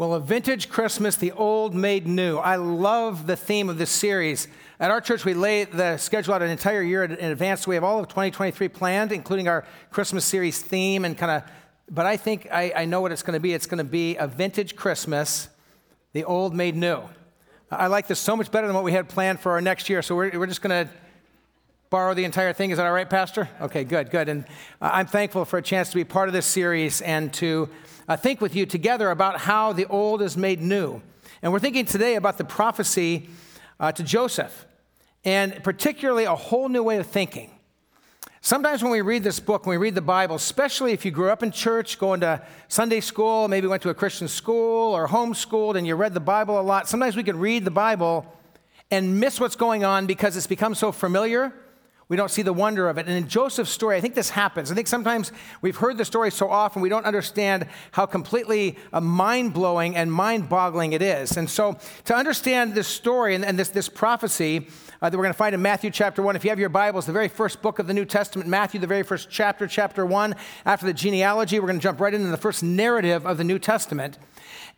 Well, a vintage Christmas, the old made new. I love the theme of this series. At our church, we lay the schedule out an entire year in advance. We have all of 2023 planned, including our Christmas series theme and kind of, but I think I, I know what it's going to be. It's going to be a vintage Christmas, the old made new. I like this so much better than what we had planned for our next year. So we're, we're just going to borrow the entire thing. Is that all right, Pastor? Okay, good, good. And I'm thankful for a chance to be part of this series and to uh, think with you together about how the old is made new. And we're thinking today about the prophecy uh, to Joseph, and particularly a whole new way of thinking. Sometimes when we read this book, when we read the Bible, especially if you grew up in church, going to Sunday school, maybe went to a Christian school or homeschooled and you read the Bible a lot, sometimes we can read the Bible and miss what's going on because it's become so familiar we don't see the wonder of it. And in Joseph's story, I think this happens. I think sometimes we've heard the story so often we don't understand how completely uh, mind blowing and mind boggling it is. And so, to understand this story and, and this, this prophecy uh, that we're going to find in Matthew chapter 1, if you have your Bibles, the very first book of the New Testament, Matthew, the very first chapter, chapter 1, after the genealogy, we're going to jump right into the first narrative of the New Testament.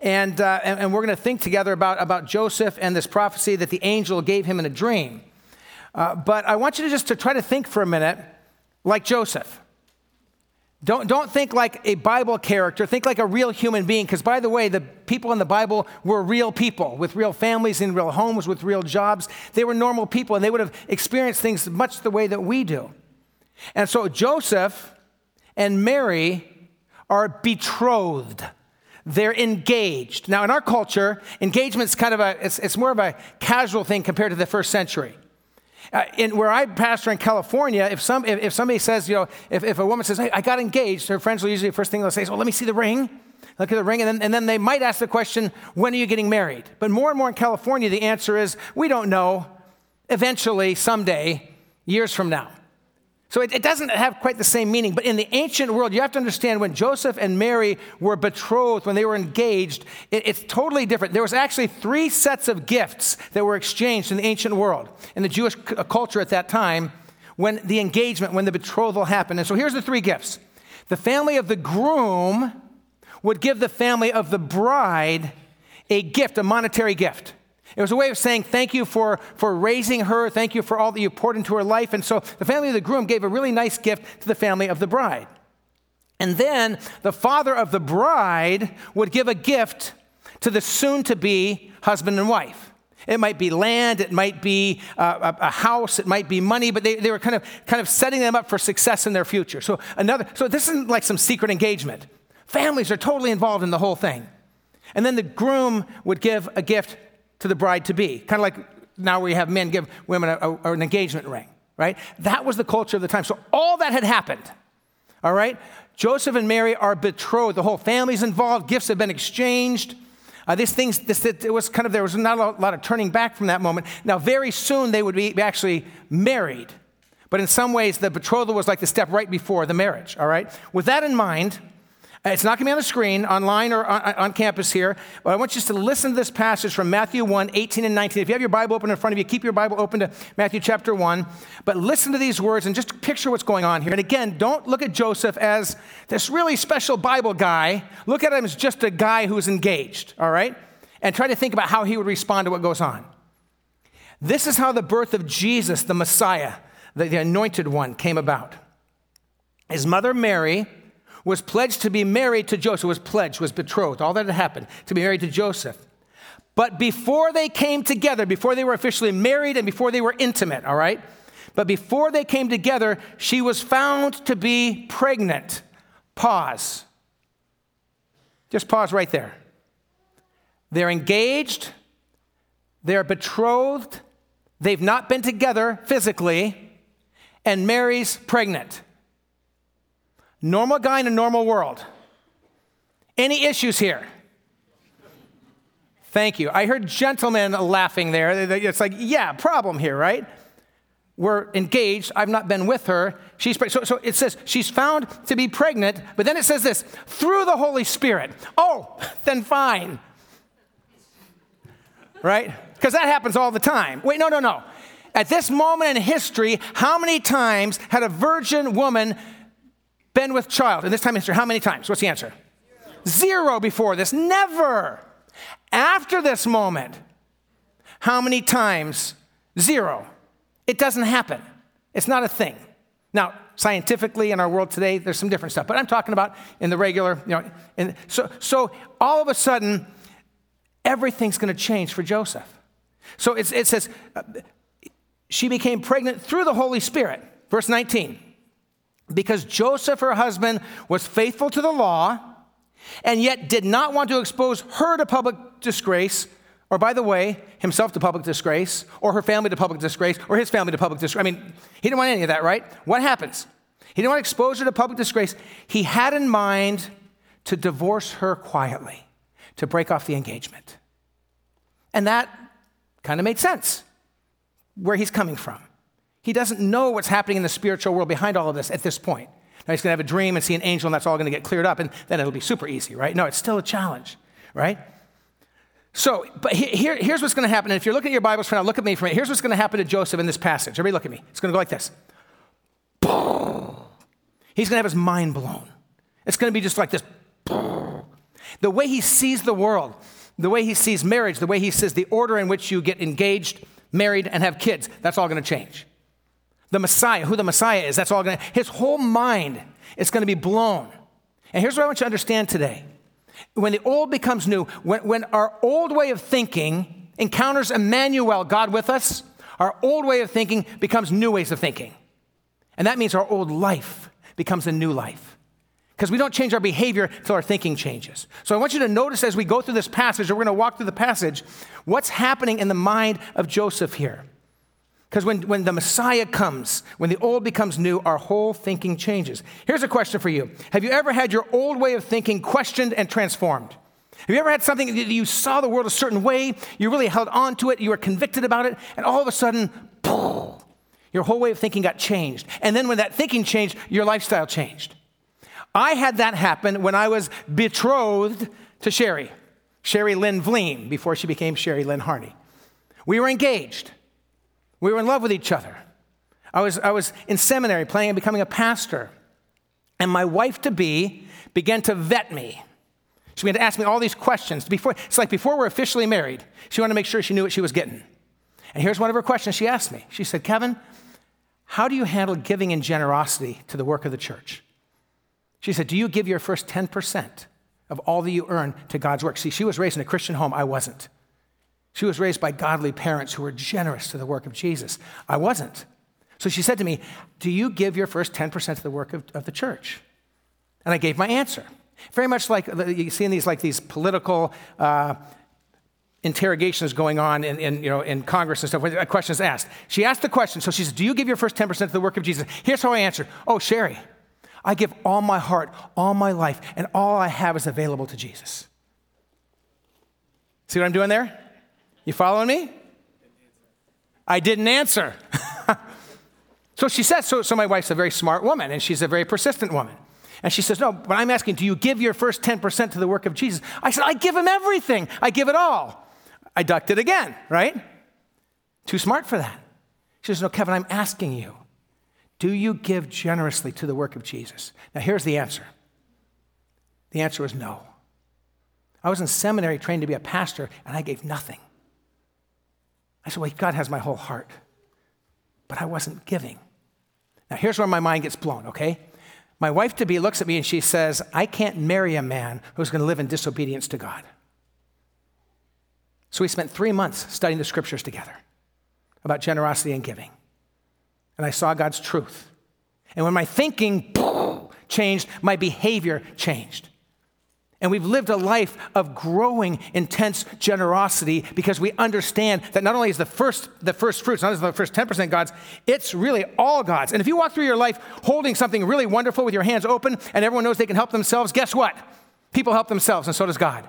And, uh, and, and, we're going to think together about, about Joseph and this prophecy that the angel gave him in a dream. Uh, but I want you to just to try to think for a minute like Joseph. Don't, don't think like a Bible character, think like a real human being. Because, by the way, the people in the Bible were real people with real families in real homes, with real jobs. They were normal people, and they would have experienced things much the way that we do. And so, Joseph and Mary are betrothed. They're engaged. Now, in our culture, engagement's kind of a, it's, it's more of a casual thing compared to the first century. Uh, in, where I pastor in California, if, some, if, if, somebody says, you know, if, if a woman says, hey, I got engaged, her friends will usually, the first thing they'll say is, well, let me see the ring. Look at the ring, and then, and then they might ask the question, when are you getting married? But more and more in California, the answer is, we don't know. Eventually, someday, years from now. So it, it, doesn't have quite the same meaning. But in the ancient world, you have to understand when Joseph and Mary were betrothed, when they were engaged, it, it's totally different. There was actually three sets of gifts that were exchanged in the ancient world, in the Jewish uh, culture at that time, when the engagement, when the betrothal happened. And so here's the three gifts. The family of the groom would give the family of the bride a gift, a monetary gift. It was a way of saying thank you for, for raising her, thank you for all that you poured into her life. And so the family of the groom gave a really nice gift to the family of the bride. And then the father of the bride would give a gift to the soon to be husband and wife. It might be land, it might be uh, a, house, it might be money, but they, they were kind of, kind of setting them up for success in their future. So, another, so this isn't like some secret engagement. Families are totally involved in the whole thing. And then the groom would give a gift to the bride to be. Kind of like now we have men give women a, a, an engagement ring, right? That was the culture of the time. So all that had happened, all right? Joseph and Mary are betrothed. The whole family's involved. Gifts have been exchanged. Uh, these things, this, it was kind of, there was not a lot of turning back from that moment. Now, very soon they would be actually married. But in some ways, the betrothal was like the step right before the marriage, all right? With that in mind, it's not going to be on the screen, online or on, on, campus here, but I want you to listen to this passage from Matthew 1 18 and 19. If you have your Bible open in front of you, keep your Bible open to Matthew chapter 1. But listen to these words and just picture what's going on here. And again, don't look at Joseph as this really special Bible guy. Look at him as just a guy who's engaged, all right? And try to think about how he would respond to what goes on. This is how the birth of Jesus, the Messiah, the, the anointed one, came about. His mother, Mary, was pledged to be married to Joseph, was pledged, was betrothed, all that had happened, to be married to Joseph. But before they came together, before they were officially married and before they were intimate, all right? But before they came together, she was found to be pregnant. Pause. Just pause right there. They're engaged, they're betrothed, they've not been together physically, and Mary's pregnant. Normal guy in a normal world. Any issues here? Thank you. I heard gentlemen laughing there. It's like, yeah, problem here, right? We're engaged. I've not been with her. She's so, so it says she's found to be pregnant, but then it says this through the Holy Spirit. Oh, then fine. Right? Because that happens all the time. Wait, no, no, no. At this moment in history, how many times had a virgin woman been with child in this time in history? How many times? What's the answer? Zero, Zero before this. Never. After this moment, how many times? Zero. It doesn't happen. It's not a thing. Now, scientifically in our world today, there's some different stuff, but I'm talking about in the regular, you know, and so, so all of a sudden, everything's going to change for Joseph. So it says, uh, she became pregnant through the Holy Spirit. Verse 19. Because Joseph, her husband, was faithful to the law and yet did not want to expose her to public disgrace, or by the way, himself to public disgrace, or her family to public disgrace, or his family to public disgrace. I mean, he didn't want any of that, right? What happens? He didn't want exposure to public disgrace. He had in mind to divorce her quietly, to break off the engagement. And that kind of made sense where he's coming from. He doesn't know what's happening in the spiritual world behind all of this at this point. Now he's going to have a dream and see an angel, and that's all going to get cleared up, and then it'll be super easy, right? No, it's still a challenge, right? So, but here, here's what's going to happen. And if you're looking at your Bibles for now, look at me for a minute. Here's what's going to happen to Joseph in this passage. Everybody look at me. It's going to go like this. He's going to have his mind blown. It's going to be just like this. The way he sees the world, the way he sees marriage, the way he sees the order in which you get engaged, married, and have kids, that's all going to change. The Messiah, who the Messiah is, that's all going to, his whole mind is going to be blown. And here's what I want you to understand today. When the old becomes new, when, when our old way of thinking encounters Emmanuel, God with us, our old way of thinking becomes new ways of thinking. And that means our old life becomes a new life. Because we don't change our behavior until our thinking changes. So I want you to notice as we go through this passage, or we're going to walk through the passage, what's happening in the mind of Joseph here. Because when, when the Messiah comes, when the old becomes new, our whole thinking changes. Here's a question for you Have you ever had your old way of thinking questioned and transformed? Have you ever had something that you saw the world a certain way, you really held on to it, you were convicted about it, and all of a sudden, your whole way of thinking got changed. And then when that thinking changed, your lifestyle changed. I had that happen when I was betrothed to Sherry, Sherry Lynn Vleen, before she became Sherry Lynn Harney. We were engaged. We were in love with each other. I was, I was in seminary planning on becoming a pastor. And my wife to be began to vet me. She began to ask me all these questions. Before, it's like before we're officially married, she wanted to make sure she knew what she was getting. And here's one of her questions she asked me. She said, Kevin, how do you handle giving and generosity to the work of the church? She said, Do you give your first 10% of all that you earn to God's work? See, she was raised in a Christian home. I wasn't. She was raised by godly parents who were generous to the work of Jesus. I wasn't. So she said to me, Do you give your first 10% to the work of, of the church? And I gave my answer. Very much like you see in these, like these political uh, interrogations going on in, in, you know, in Congress and stuff, where a question is asked. She asked the question, so she said, Do you give your first 10% to the work of Jesus? Here's how I answered Oh, Sherry, I give all my heart, all my life, and all I have is available to Jesus. See what I'm doing there? You following me? I didn't answer. so she says, so, so my wife's a very smart woman, and she's a very persistent woman. And she says, No, but I'm asking, do you give your first 10% to the work of Jesus? I said, I give him everything. I give it all. I ducked it again, right? Too smart for that. She says, No, Kevin, I'm asking you, do you give generously to the work of Jesus? Now, here's the answer the answer was no. I was in seminary trained to be a pastor, and I gave nothing. I said, Well, God has my whole heart, but I wasn't giving. Now, here's where my mind gets blown, okay? My wife to be looks at me and she says, I can't marry a man who's going to live in disobedience to God. So we spent three months studying the scriptures together about generosity and giving. And I saw God's truth. And when my thinking changed, my behavior changed. And we've lived a life of growing intense generosity because we understand that not only is the first, the first fruits, not only the first 10% God's, it's really all God's. And if you walk through your life holding something really wonderful with your hands open and everyone knows they can help themselves, guess what? People help themselves, and so does God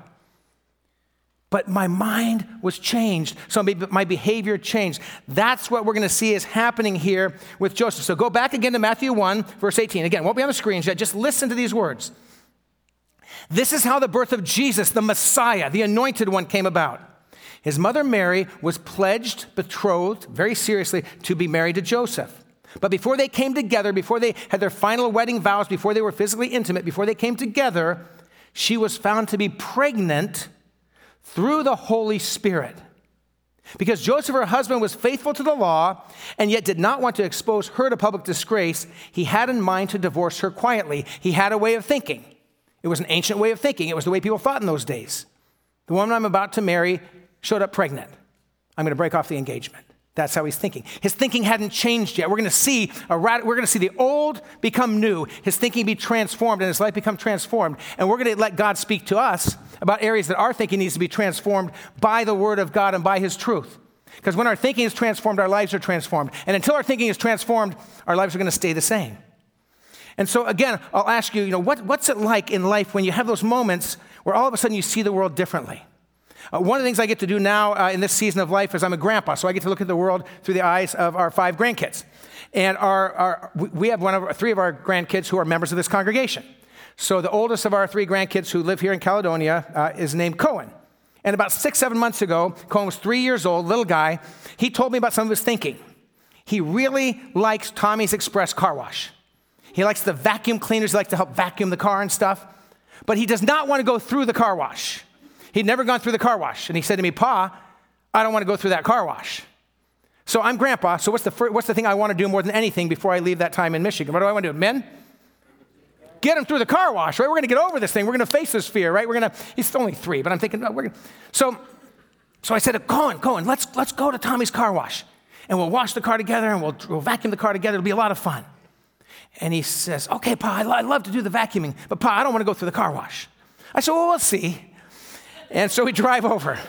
but my mind was changed. So my behavior changed. That's what we're going to see is happening here with Joseph. So go back again to Matthew 1, verse 18. Again, won't be on the screens yet. Just listen to these words. This is how the birth of Jesus, the Messiah, the anointed one, came about. His mother Mary was pledged, betrothed, very seriously, to be married to Joseph. But before they came together, before they had their final wedding vows, before they were physically intimate, before they came together, she was found to be pregnant through the Holy Spirit. Because Joseph, her husband, was faithful to the law and yet did not want to expose her to public disgrace, he had in mind to divorce her quietly. He had a way of thinking. It was an ancient way of thinking, it was the way people thought in those days. The woman I'm about to marry showed up pregnant. I'm going to break off the engagement. That's how he's thinking. His thinking hadn't changed yet. We're going to see a we're going to see the old become new, his thinking be transformed, and his life become transformed. And we're going to let God speak to us about areas that our thinking needs to be transformed by the Word of God and by His truth. Because when our thinking is transformed, our lives are transformed. And until our thinking is transformed, our lives are going to stay the same. And so, again, I'll ask you, you know, what, what's it like in life when you have those moments where all of a sudden you see the world differently? Uh, one of the things I get to do now uh, in this season of life is I'm a grandpa, so I get to look at the world through the eyes of our five grandkids. And our, our, we have one of three of our grandkids who are members of this congregation. So the oldest of our three grandkids who live here in Caledonia uh, is named Cohen. And about six, seven months ago, Cohen was three years old, little guy. He told me about some of his thinking. He really likes Tommy's Express car wash. He likes the vacuum cleaners, he likes to help vacuum the car and stuff. But he does not want to go through the car wash. He'd never gone through the car wash. And he said to me, Pa, I don't want to go through that car wash. So I'm grandpa, so what's the, what's the thing I want to do more than anything before I leave that time in Michigan? What do I want to do? Men? Get him through the car wash, right? We're going to get over this thing. We're going to face this fear, right? We're going to, he's only three, but I'm thinking, no, we're going. So, so I said, to Cohen, Cohen, let's, let's go to Tommy's car wash. And we'll wash the car together and we'll, we'll vacuum the car together. It'll be a lot of fun. And he says, Okay, Pa, I love to do the vacuuming, but Pa, I don't want to go through the car wash. I said, Well, we'll see. And so we drive over.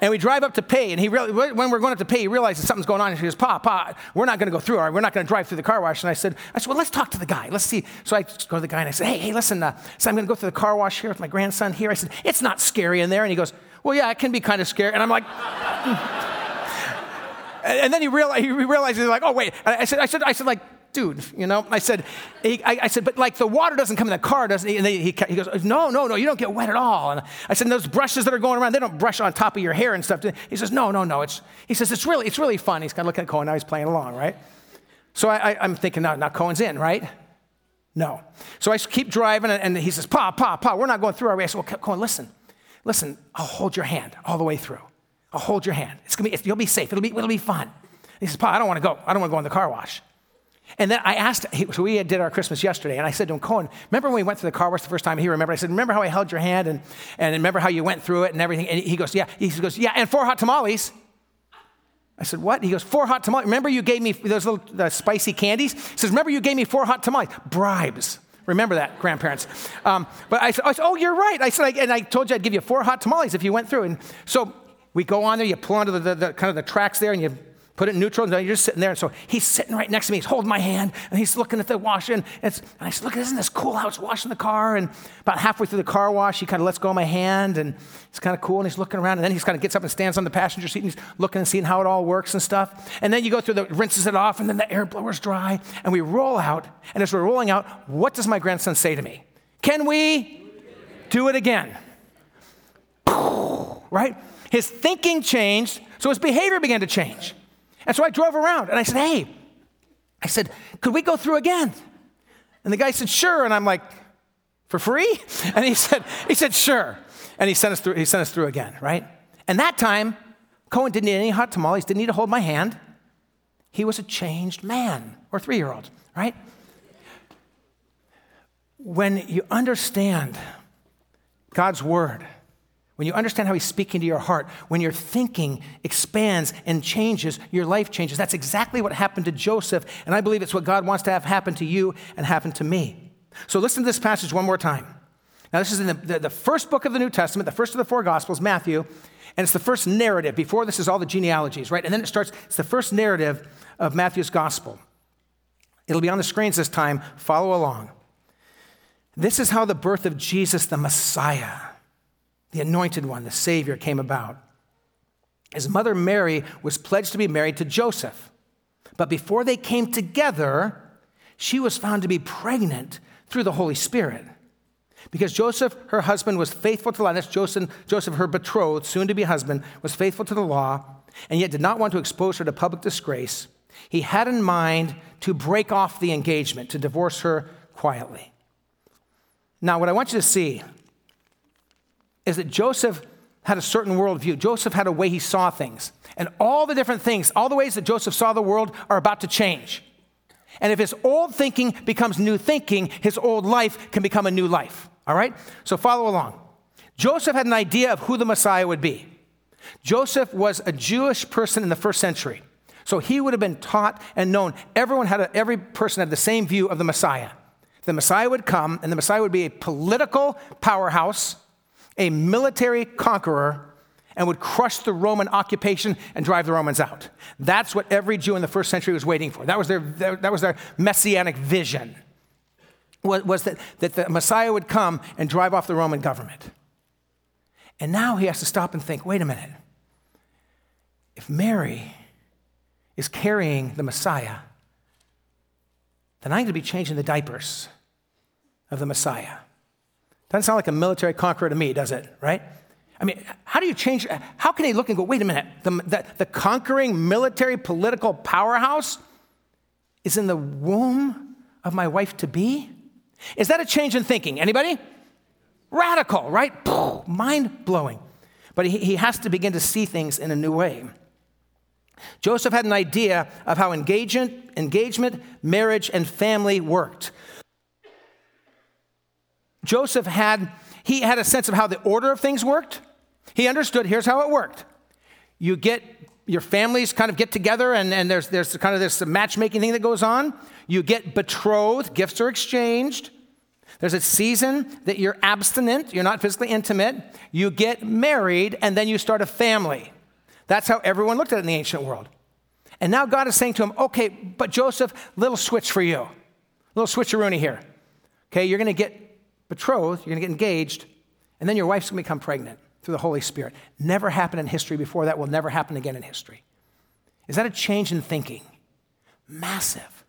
And we drive up to pay, and he really, when we're going up to pay, he realizes something's going on. And he goes, Pa, Pa, we're not going to go through. We're not going to drive through the car wash. And I said, I said, well, let's talk to the guy. Let's see. So I go to the guy and I said, hey, hey, listen, uh, so I'm going to go through the car wash here with my grandson here. I said, it's not scary in there. And he goes, well, yeah, it can be kind of scary. And I'm like, and then he realized, he realizes, like, oh, wait. I said, I said, I said, like, dude, you know? I said, I, I, said, but like the water doesn't come in the car, doesn't it? And he, he, he, goes, no, no, no, you don't get wet at all. And I said, those brushes that are going around, they don't brush on top of your hair and stuff. He says, no, no, no. It's, he says, it's really, it's really fun. He's kind of looking at Cohen, now he's playing along, right? So I, am thinking, now, now Cohen's in, right? No. So I keep driving, and, he says, Pa, Pa, Pa, we're not going through our race. Well, Cohen, listen, listen, I'll hold your hand all the way through. I'll hold your hand. It's gonna be, you'll be safe. It'll be, it'll be fun. He says, Pa, I don't want to go. I don't want to go in the car wash. And then I asked, so we did our Christmas yesterday, and I said to him, Cohen, remember when we went through the car wash the first time? He remembered. I said, remember how I held your hand and, and remember how you went through it and everything? And he goes, yeah. He goes, yeah, and four hot tamales. I said, what? He goes, four hot tamales. Remember you gave me those little spicy candies? He says, remember you gave me four hot tamales? Bribes. Remember that, grandparents. Um, but I said, I said, oh, you're right. I said, and I told you I'd give you four hot tamales if you went through. And so we go on there, you pull onto the, the, the kind of the tracks there, and you put it in neutral, and you're just sitting there. And so he's sitting right next to me. He's holding my hand, and he's looking at the washing. And, and I said, Look, isn't this cool how it's washing the car? And about halfway through the car wash, he kind of lets go of my hand, and it's kind of cool. And he's looking around, and then he kind of gets up and stands on the passenger seat, and he's looking and seeing how it all works and stuff. And then you go through the rinses it off, and then the air blower's dry, and we roll out. And as we're rolling out, what does my grandson say to me? Can we do it again? Right? His thinking changed, so his behavior began to change. And so I drove around and I said, Hey, I said, could we go through again? And the guy said, Sure. And I'm like, For free? And he said, he said, Sure. And he sent us through, he sent us through again, right? And that time, Cohen didn't need any hot tamales, didn't need to hold my hand. He was a changed man or three year old, right? When you understand God's word, when you understand how he's speaking to your heart, when your thinking expands and changes, your life changes. That's exactly what happened to Joseph, and I believe it's what God wants to have happen to you and happen to me. So listen to this passage one more time. Now, this is in the, the, the first book of the New Testament, the first of the four Gospels, Matthew, and it's the first narrative. Before this is all the genealogies, right? And then it starts, it's the first narrative of Matthew's Gospel. It'll be on the screens this time. Follow along. This is how the birth of Jesus, the Messiah, the anointed one, the Savior, came about. His mother Mary was pledged to be married to Joseph. But before they came together, she was found to be pregnant through the Holy Spirit. Because Joseph, her husband, was faithful to the law. That's Joseph, Joseph, her betrothed, soon to be husband, was faithful to the law, and yet did not want to expose her to public disgrace. He had in mind to break off the engagement, to divorce her quietly. Now, what I want you to see is that Joseph had a certain worldview. Joseph had a way he saw things. And all the different things, all the ways that Joseph saw the world are about to change. And if his old thinking becomes new thinking, his old life can become a new life. All right? So follow along. Joseph had an idea of who the Messiah would be. Joseph was a Jewish person in the first century. So he would have been taught and known. Everyone had a, every person had the same view of the Messiah. The Messiah would come, and the Messiah would be a political powerhouse, a military conqueror, and would crush the Roman occupation and drive the Romans out. That's what every Jew in the first century was waiting for. That was their, that was their messianic vision, was, that, that the Messiah would come and drive off the Roman government. And now he has to stop and think wait a minute. If Mary is carrying the Messiah, then I'm going to be changing the diapers of the Messiah. Doesn't sound like a military conqueror to me, does it? Right? I mean, how do you change? How can he look and go, wait a minute, the, the, the conquering military political powerhouse is in the womb of my wife to be? Is that a change in thinking? Anybody? Radical, right? Mind blowing. But he, he has to begin to see things in a new way. Joseph had an idea of how engagement, engagement, marriage, and family worked. Joseph had he had a sense of how the order of things worked. He understood here's how it worked. You get your families kind of get together and, and there's, there's kind of this matchmaking thing that goes on. You get betrothed, gifts are exchanged. There's a season that you're abstinent, you're not physically intimate. You get married, and then you start a family. That's how everyone looked at it in the ancient world. And now God is saying to him, okay, but Joseph, little switch for you. Little switcheroony here. Okay, you're going to get betrothed, you're going to get engaged, and then your wife's going to become pregnant through the Holy Spirit. Never happened in history before. That will never happen again in history. Is that a change in thinking? Massive.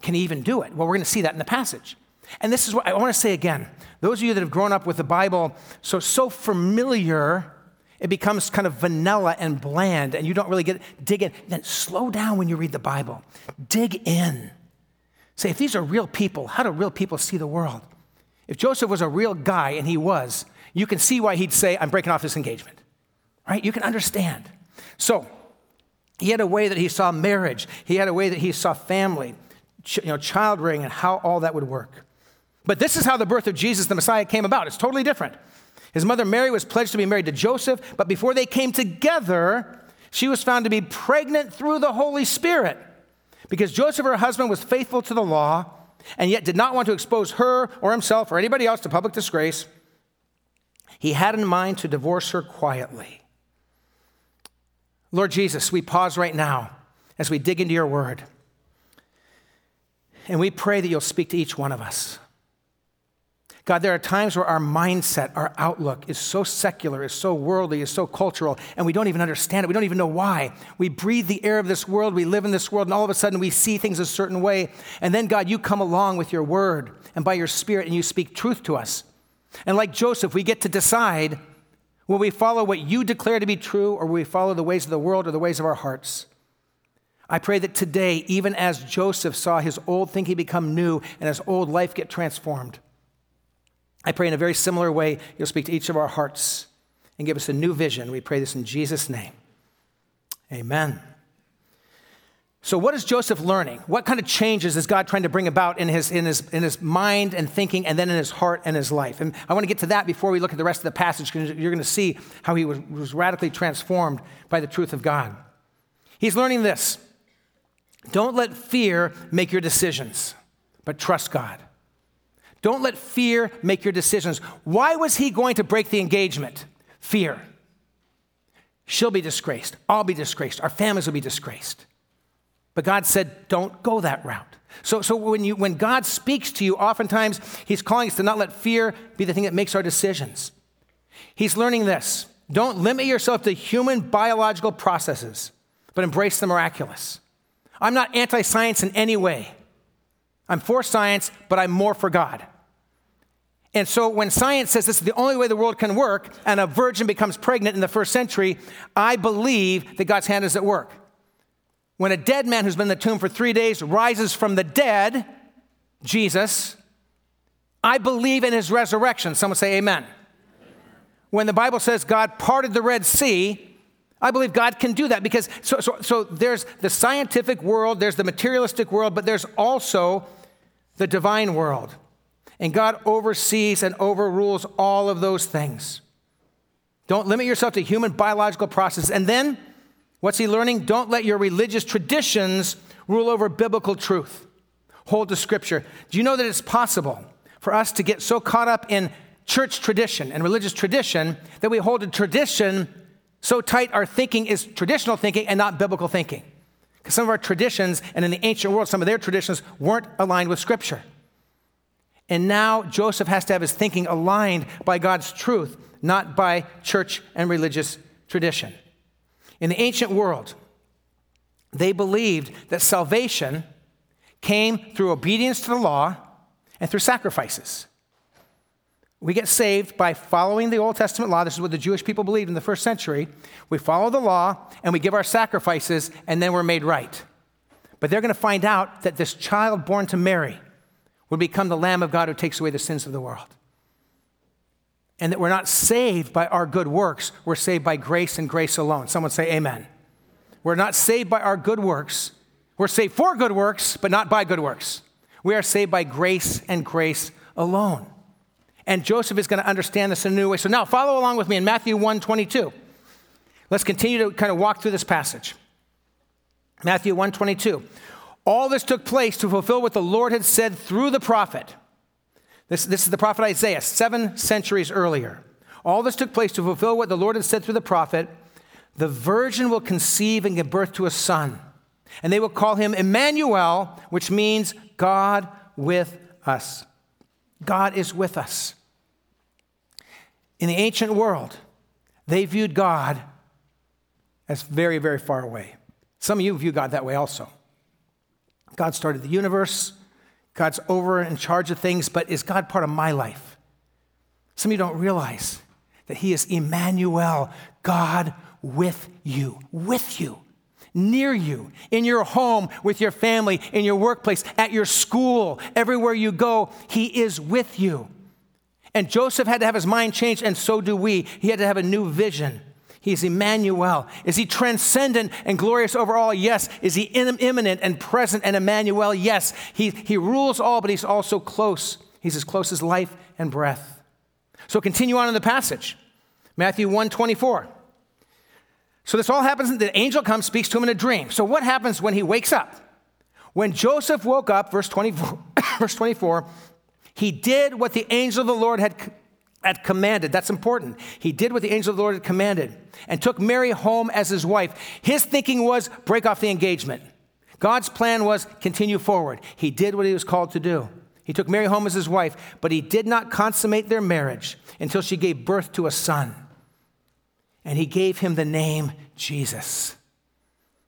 Can he even do it? Well, we're going to see that in the passage. And this is what I want to say again. Those of you that have grown up with the Bible so so familiar, it becomes kind of vanilla and bland, and you don't really get dig in. Then slow down when you read the Bible. Dig in. Say, if these are real people, how do real people see the world? If Joseph was a real guy, and he was, you can see why he'd say, I'm breaking off this engagement. Right? You can understand. So, he had a way that he saw marriage, he had a way that he saw family, you know, child rearing, and how all that would work. But this is how the birth of Jesus, the Messiah, came about. It's totally different. His mother Mary was pledged to be married to Joseph, but before they came together, she was found to be pregnant through the Holy Spirit. Because Joseph, her husband, was faithful to the law and yet did not want to expose her or himself or anybody else to public disgrace, he had in mind to divorce her quietly. Lord Jesus, we pause right now as we dig into your word. And we pray that you'll speak to each one of us. God, there are times where our mindset, our outlook is so secular, is so worldly, is so cultural, and we don't even understand it. We don't even know why. We breathe the air of this world, we live in this world, and all of a sudden we see things a certain way. And then, God, you come along with your word and by your spirit, and you speak truth to us. And like Joseph, we get to decide will we follow what you declare to be true, or will we follow the ways of the world or the ways of our hearts? I pray that today, even as Joseph saw his old thinking become new and his old life get transformed, I pray in a very similar way, you'll speak to each of our hearts and give us a new vision. We pray this in Jesus' name. Amen. So, what is Joseph learning? What kind of changes is God trying to bring about in his, in, his, in his mind and thinking, and then in his heart and his life? And I want to get to that before we look at the rest of the passage, because you're going to see how he was, was radically transformed by the truth of God. He's learning this don't let fear make your decisions, but trust God. Don't let fear make your decisions. Why was he going to break the engagement? Fear. She'll be disgraced. I'll be disgraced. Our families will be disgraced. But God said, don't go that route. So, so when, you, when God speaks to you, oftentimes He's calling us to not let fear be the thing that makes our decisions. He's learning this don't limit yourself to human biological processes, but embrace the miraculous. I'm not anti science in any way. I'm for science, but I'm more for God. And so when science says this is the only way the world can work, and a virgin becomes pregnant in the first century, I believe that God's hand is at work. When a dead man who's been in the tomb for three days rises from the dead, Jesus, I believe in his resurrection. Someone say amen. when the Bible says God parted the Red Sea, I believe God can do that because so, so, so there's the scientific world, there's the materialistic world, but there's also the divine world. And God oversees and overrules all of those things. Don't limit yourself to human biological process. And then, what's he learning? Don't let your religious traditions rule over biblical truth. Hold to Scripture. Do you know that it's possible for us to get so caught up in church tradition and religious tradition that we hold a tradition so tight our thinking is traditional thinking and not biblical thinking. Because some of our traditions, and in the ancient world, some of their traditions weren't aligned with Scripture. And now Joseph has to have his thinking aligned by God's truth, not by church and religious tradition. In the ancient world, they believed that salvation came through obedience to the law and through sacrifices. We get saved by following the Old Testament law. This is what the Jewish people believed in the first century. We follow the law and we give our sacrifices, and then we're made right. But they're going to find out that this child born to Mary would become the Lamb of God who takes away the sins of the world. And that we're not saved by our good works, we're saved by grace and grace alone. Someone say, Amen. We're not saved by our good works. We're saved for good works, but not by good works. We are saved by grace and grace alone. And Joseph is going to understand this in a new way. So now follow along with me in Matthew 1 22. Let's continue to kind of walk through this passage. Matthew 1 22. All this took place to fulfill what the Lord had said through the prophet. This, this is the prophet Isaiah, seven centuries earlier. All this took place to fulfill what the Lord had said through the prophet. The virgin will conceive and give birth to a son, and they will call him Emmanuel, which means God with us. God is with us. In the ancient world, they viewed God as very, very far away. Some of you view God that way also. God started the universe, God's over in charge of things, but is God part of my life? Some of you don't realize that He is Emmanuel, God with you, with you, near you, in your home, with your family, in your workplace, at your school, everywhere you go. He is with you. And Joseph had to have his mind changed, and so do we. He had to have a new vision. He's Emmanuel. Is he transcendent and glorious over all? Yes. Is he immanent and present and Emmanuel? Yes. He, he rules all, but he's also close. He's as close as life and breath. So continue on in the passage. Matthew 1 24. So this all happens, the angel comes, speaks to him in a dream. So what happens when he wakes up? When Joseph woke up, verse 24, verse 24 he did what the angel of the Lord had, had commanded. That's important. He did what the angel of the Lord had commanded and took Mary home as his wife. His thinking was break off the engagement. God's plan was continue forward. He did what he was called to do. He took Mary home as his wife, but he did not consummate their marriage until she gave birth to a son. And he gave him the name Jesus,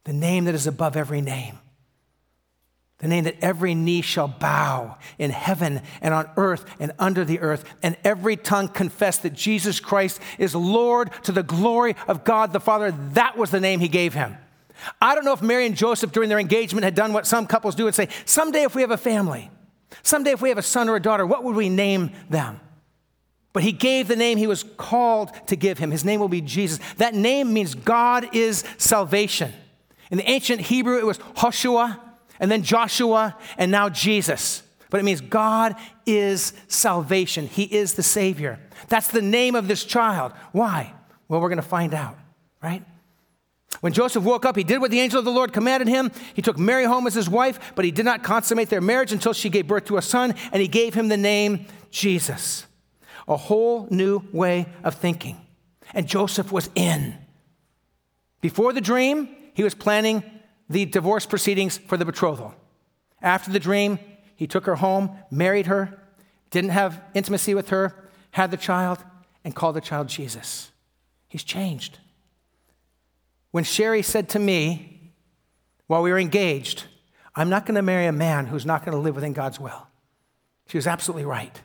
the name that is above every name the name that every knee shall bow in heaven and on earth and under the earth, and every tongue confess that Jesus Christ is Lord to the glory of God the Father. That was the name he gave him. I don't know if Mary and Joseph during their engagement had done what some couples do and say, someday if we have a family, someday if we have a son or a daughter, what would we name them? But he gave the name he was called to give him. His name will be Jesus. That name means God is salvation. In the ancient Hebrew, it was Hoshua and then Joshua, and now Jesus. But it means God is salvation. He is the Savior. That's the name of this child. Why? Well, we're going to find out, right? When Joseph woke up, he did what the angel of the Lord commanded him. He took Mary home as his wife, but he did not consummate their marriage until she gave birth to a son, and he gave him the name Jesus. A whole new way of thinking. And Joseph was in. Before the dream, he was planning the divorce proceedings for the betrothal. After the dream, he took her home, married her, didn't have intimacy with her, had the child, and called the child Jesus. He's changed. When Sherry said to me while we were engaged, I'm not going to marry a man who's not going to live within God's will, she was absolutely right.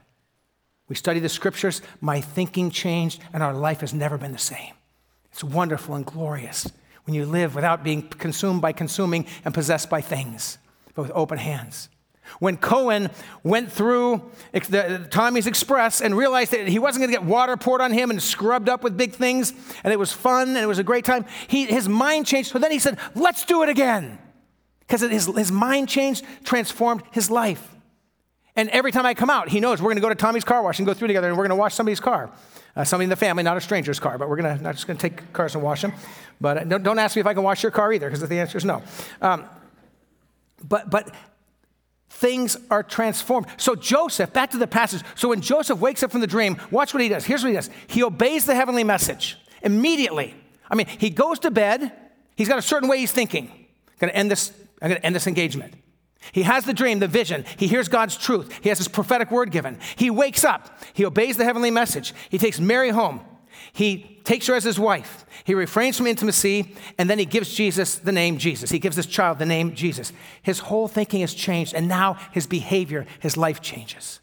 We studied the scriptures, my thinking changed, and our life has never been the same. It's wonderful and glorious when you live without being consumed by consuming and possessed by things, but with open hands. When Cohen went through Tommy's Express and realized that he wasn't going to get water poured on him and scrubbed up with big things, and it was fun and it was a great time, he, his mind changed. So then he said, Let's do it again. Because his, his mind changed, transformed his life. And every time I come out, he knows we're going to go to Tommy's car wash and go through together and we're going to wash somebody's car. Uh, somebody in the family, not a stranger's car, but we're gonna, not just going to take cars and wash them. But uh, don't, don't, ask me if I can wash your car either, because the answer is no. Um, but, but things are transformed. So, Joseph, back to the passage. So, when Joseph wakes up from the dream, watch what he does. Here's what he does he obeys the heavenly message immediately. I mean, he goes to bed, he's got a certain way he's thinking. I'm going to end this, I'm going to end this engagement. He has the dream, the vision. He hears God's truth. He has his prophetic word given. He wakes up. He obeys the heavenly message. He takes Mary home. He takes her as his wife. He refrains from intimacy, and then he gives Jesus the name Jesus. He gives this child the name Jesus. His whole thinking has changed, and now his behavior, his life changes.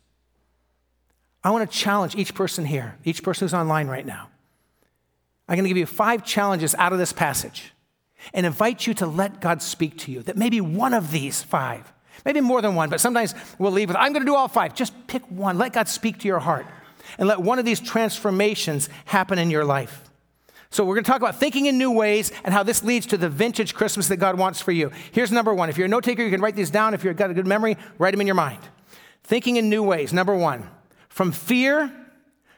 I want to challenge each person here, each person who's online right now. I'm going to give you five challenges out of this passage and invite you to let God speak to you. That maybe one of these five, maybe more than one, but sometimes we'll leave with, I'm going to do all five. Just pick one. Let God speak to your heart and let one of these transformations happen in your life. So, we're going to talk about thinking in new ways and how this leads to the vintage Christmas that God wants for you. Here's number one. If you're a note taker, you can write these down. If you've got a good memory, write them in your mind. Thinking in new ways. Number one, from fear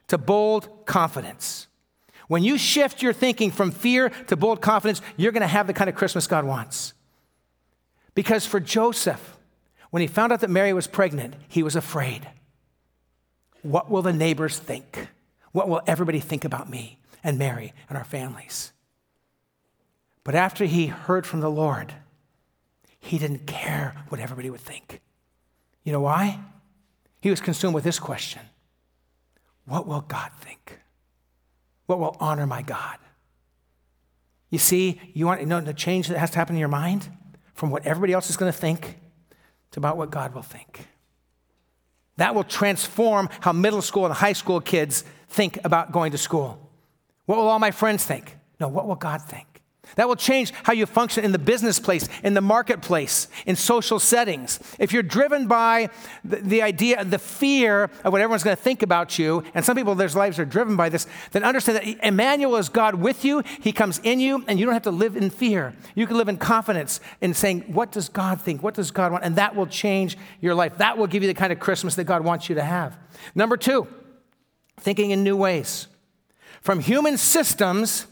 to bold confidence. When you shift your thinking from fear to bold confidence, you're going to have the kind of Christmas God wants. Because for Joseph, when he found out that Mary was pregnant, he was afraid. What will the neighbors think? What will everybody think about me and Mary and our families? But after he heard from the Lord, he didn't care what everybody would think. You know why? He was consumed with this question What will God think? What will honor my God? You see, you want you know, the change that has to happen in your mind from what everybody else is going to think to about what God will think. That will transform how middle school and high school kids think about going to school. What will all my friends think? No, what will God think? That will change how you function in the business place, in the marketplace, in social settings. If you're driven by the, the idea, the fear of what everyone's going to think about you, and some people, their lives are driven by this, then understand that Emmanuel is God with you. He comes in you, and you don't have to live in fear. You can live in confidence in saying, What does God think? What does God want? And that will change your life. That will give you the kind of Christmas that God wants you to have. Number two, thinking in new ways. From human systems,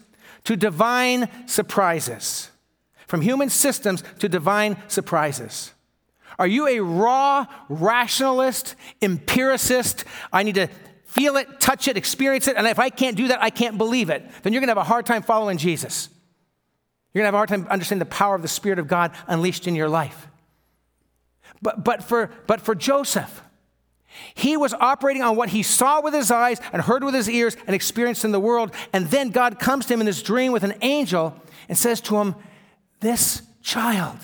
to divine surprises. From human systems to divine surprises. Are you a raw rationalist, empiricist? I need to feel it, touch it, experience it, and if I can't do that, I can't believe it. Then you're going to have a hard time following Jesus. You're going to have a hard time understanding the power of the Spirit of God unleashed in your life. But, but, for, but for Joseph, he was operating on what he saw with his eyes and heard with his ears and experienced in the world. And then God comes to him in this dream with an angel and says to him, This child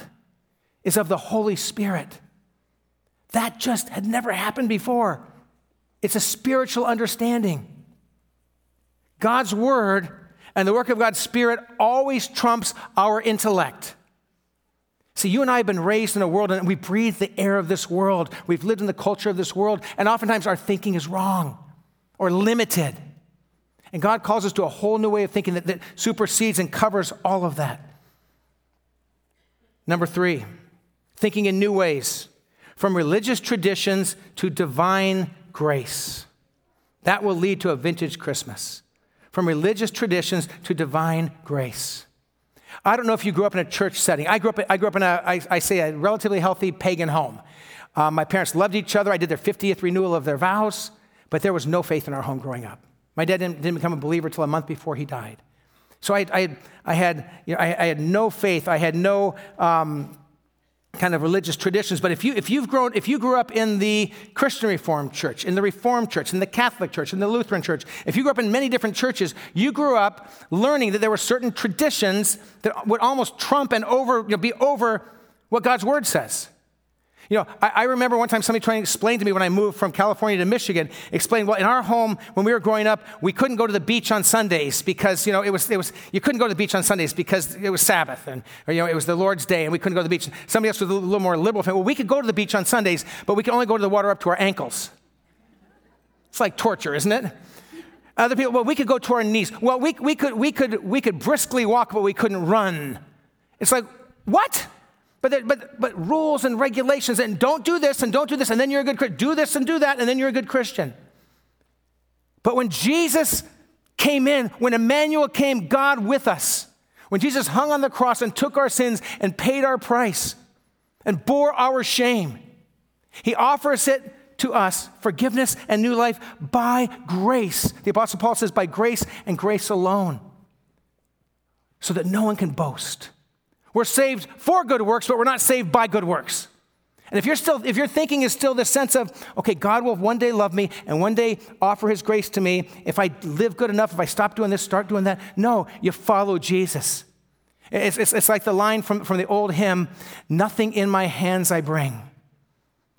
is of the Holy Spirit. That just had never happened before. It's a spiritual understanding. God's word and the work of God's Spirit always trumps our intellect. See, you and I have been raised in a world and we breathe the air of this world. We've lived in the culture of this world, and oftentimes our thinking is wrong or limited. And God calls us to a whole new way of thinking that, that supersedes and covers all of that. Number three, thinking in new ways, from religious traditions to divine grace. That will lead to a vintage Christmas. From religious traditions to divine grace. I don't know if you grew up in a church setting. I grew up, I grew up in a, I, I say, a relatively healthy pagan home. Um, my parents loved each other. I did their 50th renewal of their vows, but there was no faith in our home growing up. My dad didn't, didn't become a believer until a month before he died. So I, I, I had, you know, I, I, had no faith. I had no um, kind of religious traditions. But if you, if you've grown, if you grew up in the Christian Reformed Church, in the Reformed Church, in the Catholic Church, in the Lutheran Church, if you grew up in many different churches, you grew up learning that there were certain traditions that would almost trump and over, you know, be over what God's Word says. You know, I, I, remember one time somebody trying to explain to me when I moved from California to Michigan, explain, well, in our home, when we were growing up, we couldn't go to the beach on Sundays because, you know, it was, it was, you couldn't go to the beach on Sundays because it was Sabbath and, or, you know, it was the Lord's day and we couldn't go to the beach. Somebody else was a little more liberal. Well, we could go to the beach on Sundays, but we could only go to the water up to our ankles. It's like torture, isn't it? Other people, well, we could go to our knees. Well, we, we, could, we, could, we could briskly walk, but we couldn't run. It's like, what? But, but, but rules and regulations, and don't do this and don't do this, and then you're a good Christian. Do this and do that, and then you're a good Christian. But when Jesus came in, when Emmanuel came, God with us, when Jesus hung on the cross and took our sins and paid our price and bore our shame, he offers it to us forgiveness and new life by grace. The Apostle Paul says, by grace and grace alone, so that no one can boast. We're saved for good works, but we're not saved by good works. And if you're still, if your thinking is still this sense of, okay, God will one day love me and one day offer his grace to me if I live good enough, if I stop doing this, start doing that. No, you follow Jesus. It's, it's, it's like the line from, from the old hymn, nothing in my hands I bring,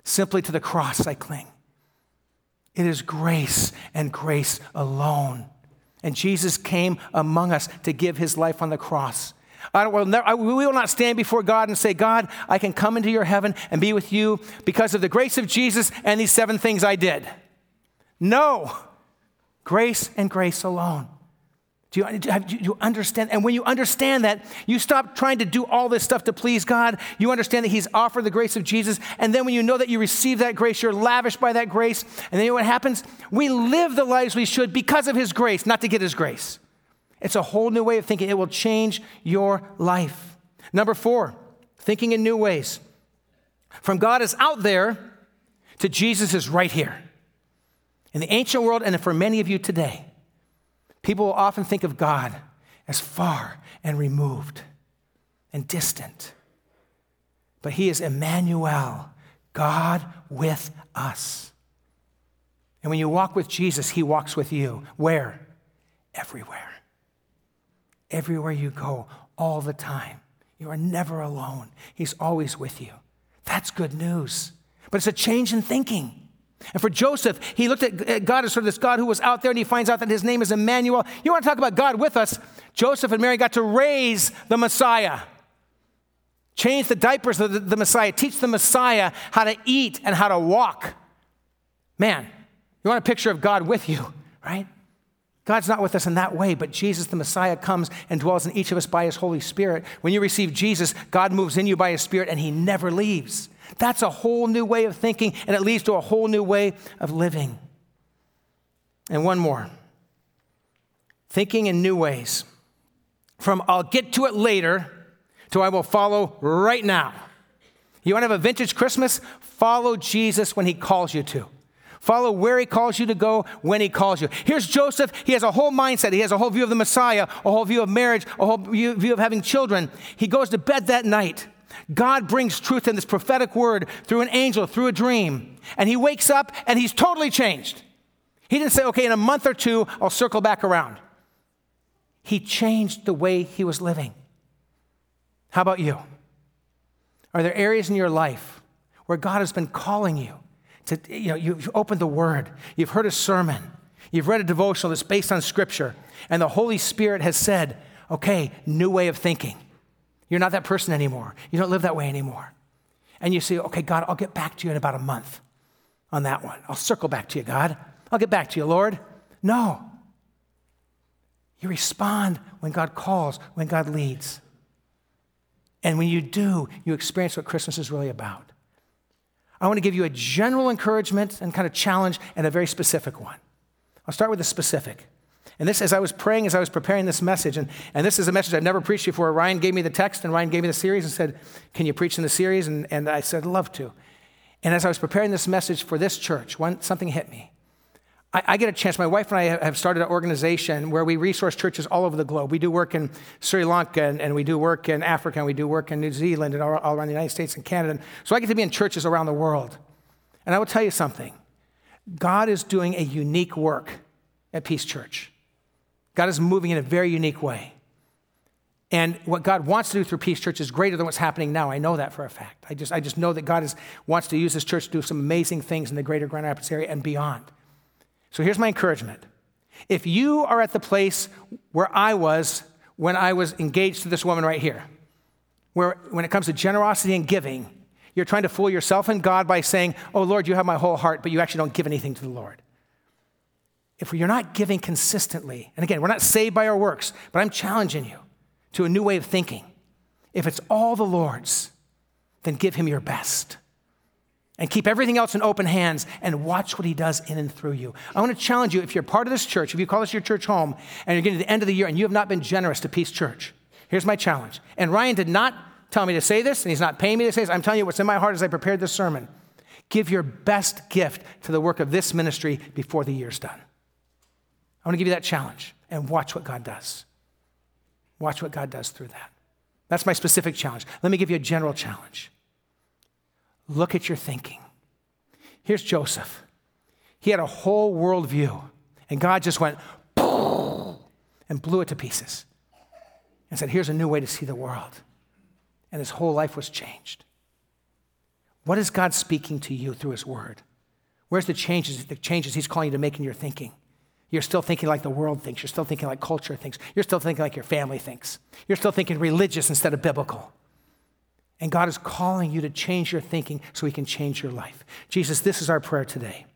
simply to the cross I cling. It is grace and grace alone. And Jesus came among us to give his life on the cross. I will never, I, we will not stand before God and say, God, I can come into your heaven and be with you because of the grace of Jesus and these seven things I did. No, grace and grace alone. Do you, do you understand? And when you understand that, you stop trying to do all this stuff to please God. You understand that He's offered the grace of Jesus. And then when you know that you receive that grace, you're lavished by that grace. And then you know what happens? We live the lives we should because of His grace, not to get His grace. It's a whole new way of thinking. It will change your life. Number four, thinking in new ways. From God is out there to Jesus is right here. In the ancient world, and for many of you today, people will often think of God as far and removed and distant. But He is Emmanuel, God with us. And when you walk with Jesus, He walks with you. Where? Everywhere everywhere you go, all the time. You are never alone. He's always with you. That's good news. But it's a change in thinking. And for Joseph, he looked at God as sort of this God who was out there and he finds out that his name is Emmanuel. You want to talk about God with us? Joseph and Mary got to raise the Messiah, change the diapers of the, the Messiah, teach the Messiah how to eat and how to walk. Man, you want a picture of God with you, right? God's not with us in that way, but Jesus, the Messiah, comes and dwells in each of us by his Holy Spirit. When you receive Jesus, God moves in you by his Spirit and he never leaves. That's a whole new way of thinking, and it leads to a whole new way of living. And one more thinking in new ways. From I'll get to it later to I will follow right now. You want to have a vintage Christmas? Follow Jesus when he calls you to. Follow where he calls you to go when he calls you. Here's Joseph. He has a whole mindset. He has a whole view of the Messiah, a whole view of marriage, a whole view of having children. He goes to bed that night. God brings truth in this prophetic word through an angel, through a dream. And he wakes up and he's totally changed. He didn't say, okay, in a month or two, I'll circle back around. He changed the way he was living. How about you? Are there areas in your life where God has been calling you? To, you know, you've opened the Word, you've heard a sermon, you've read a devotional that's based on Scripture, and the Holy Spirit has said, okay, new way of thinking. You're not that person anymore. You don't live that way anymore. And you say, okay, God, I'll get back to you in about a month on that one. I'll circle back to you, God. I'll get back to you, Lord. No. You respond when God calls, when God leads. And when you do, you experience what Christmas is really about. I want to give you a general encouragement and kind of challenge and a very specific one. I'll start with the specific. And this, as I was praying, as I was preparing this message, and, and this is a message I've never preached before. Ryan gave me the text, and Ryan gave me the series and said, Can you preach in the series? And, and I said, Love to. And as I was preparing this message for this church, one, something hit me. I, I, get a chance. My wife and I have started an organization where we resource churches all over the globe. We do work in Sri Lanka, and, and we do work in Africa, and we do work in New Zealand, and all, all around the United States and Canada. So I get to be in churches around the world. And I will tell you something God is doing a unique work at Peace Church. God is moving in a very unique way. And what God wants to do through Peace Church is greater than what's happening now. I know that for a fact. I just, I just know that God is, wants to use this church to do some amazing things in the greater Grand Rapids area and beyond. So here's my encouragement. If you are at the place where I was when I was engaged to this woman right here, where when it comes to generosity and giving, you're trying to fool yourself and God by saying, Oh Lord, you have my whole heart, but you actually don't give anything to the Lord. If you're not giving consistently, and again, we're not saved by our works, but I'm challenging you to a new way of thinking. If it's all the Lord's, then give him your best. And keep everything else in open hands and watch what he does in and through you. I want to challenge you if you're part of this church, if you call this your church home, and you're getting to the end of the year and you have not been generous to Peace Church, here's my challenge. And Ryan did not tell me to say this, and he's not paying me to say this. I'm telling you what's in my heart as I prepared this sermon. Give your best gift to the work of this ministry before the year's done. I want to give you that challenge and watch what God does. Watch what God does through that. That's my specific challenge. Let me give you a general challenge. Look at your thinking. Here's Joseph. He had a whole worldview, and God just went and blew it to pieces and said, Here's a new way to see the world. And his whole life was changed. What is God speaking to you through his word? Where's the changes, the changes he's calling you to make in your thinking? You're still thinking like the world thinks. You're still thinking like culture thinks. You're still thinking like your family thinks. You're still thinking religious instead of biblical. And God is calling you to change your thinking so He can change your life. Jesus, this is our prayer today.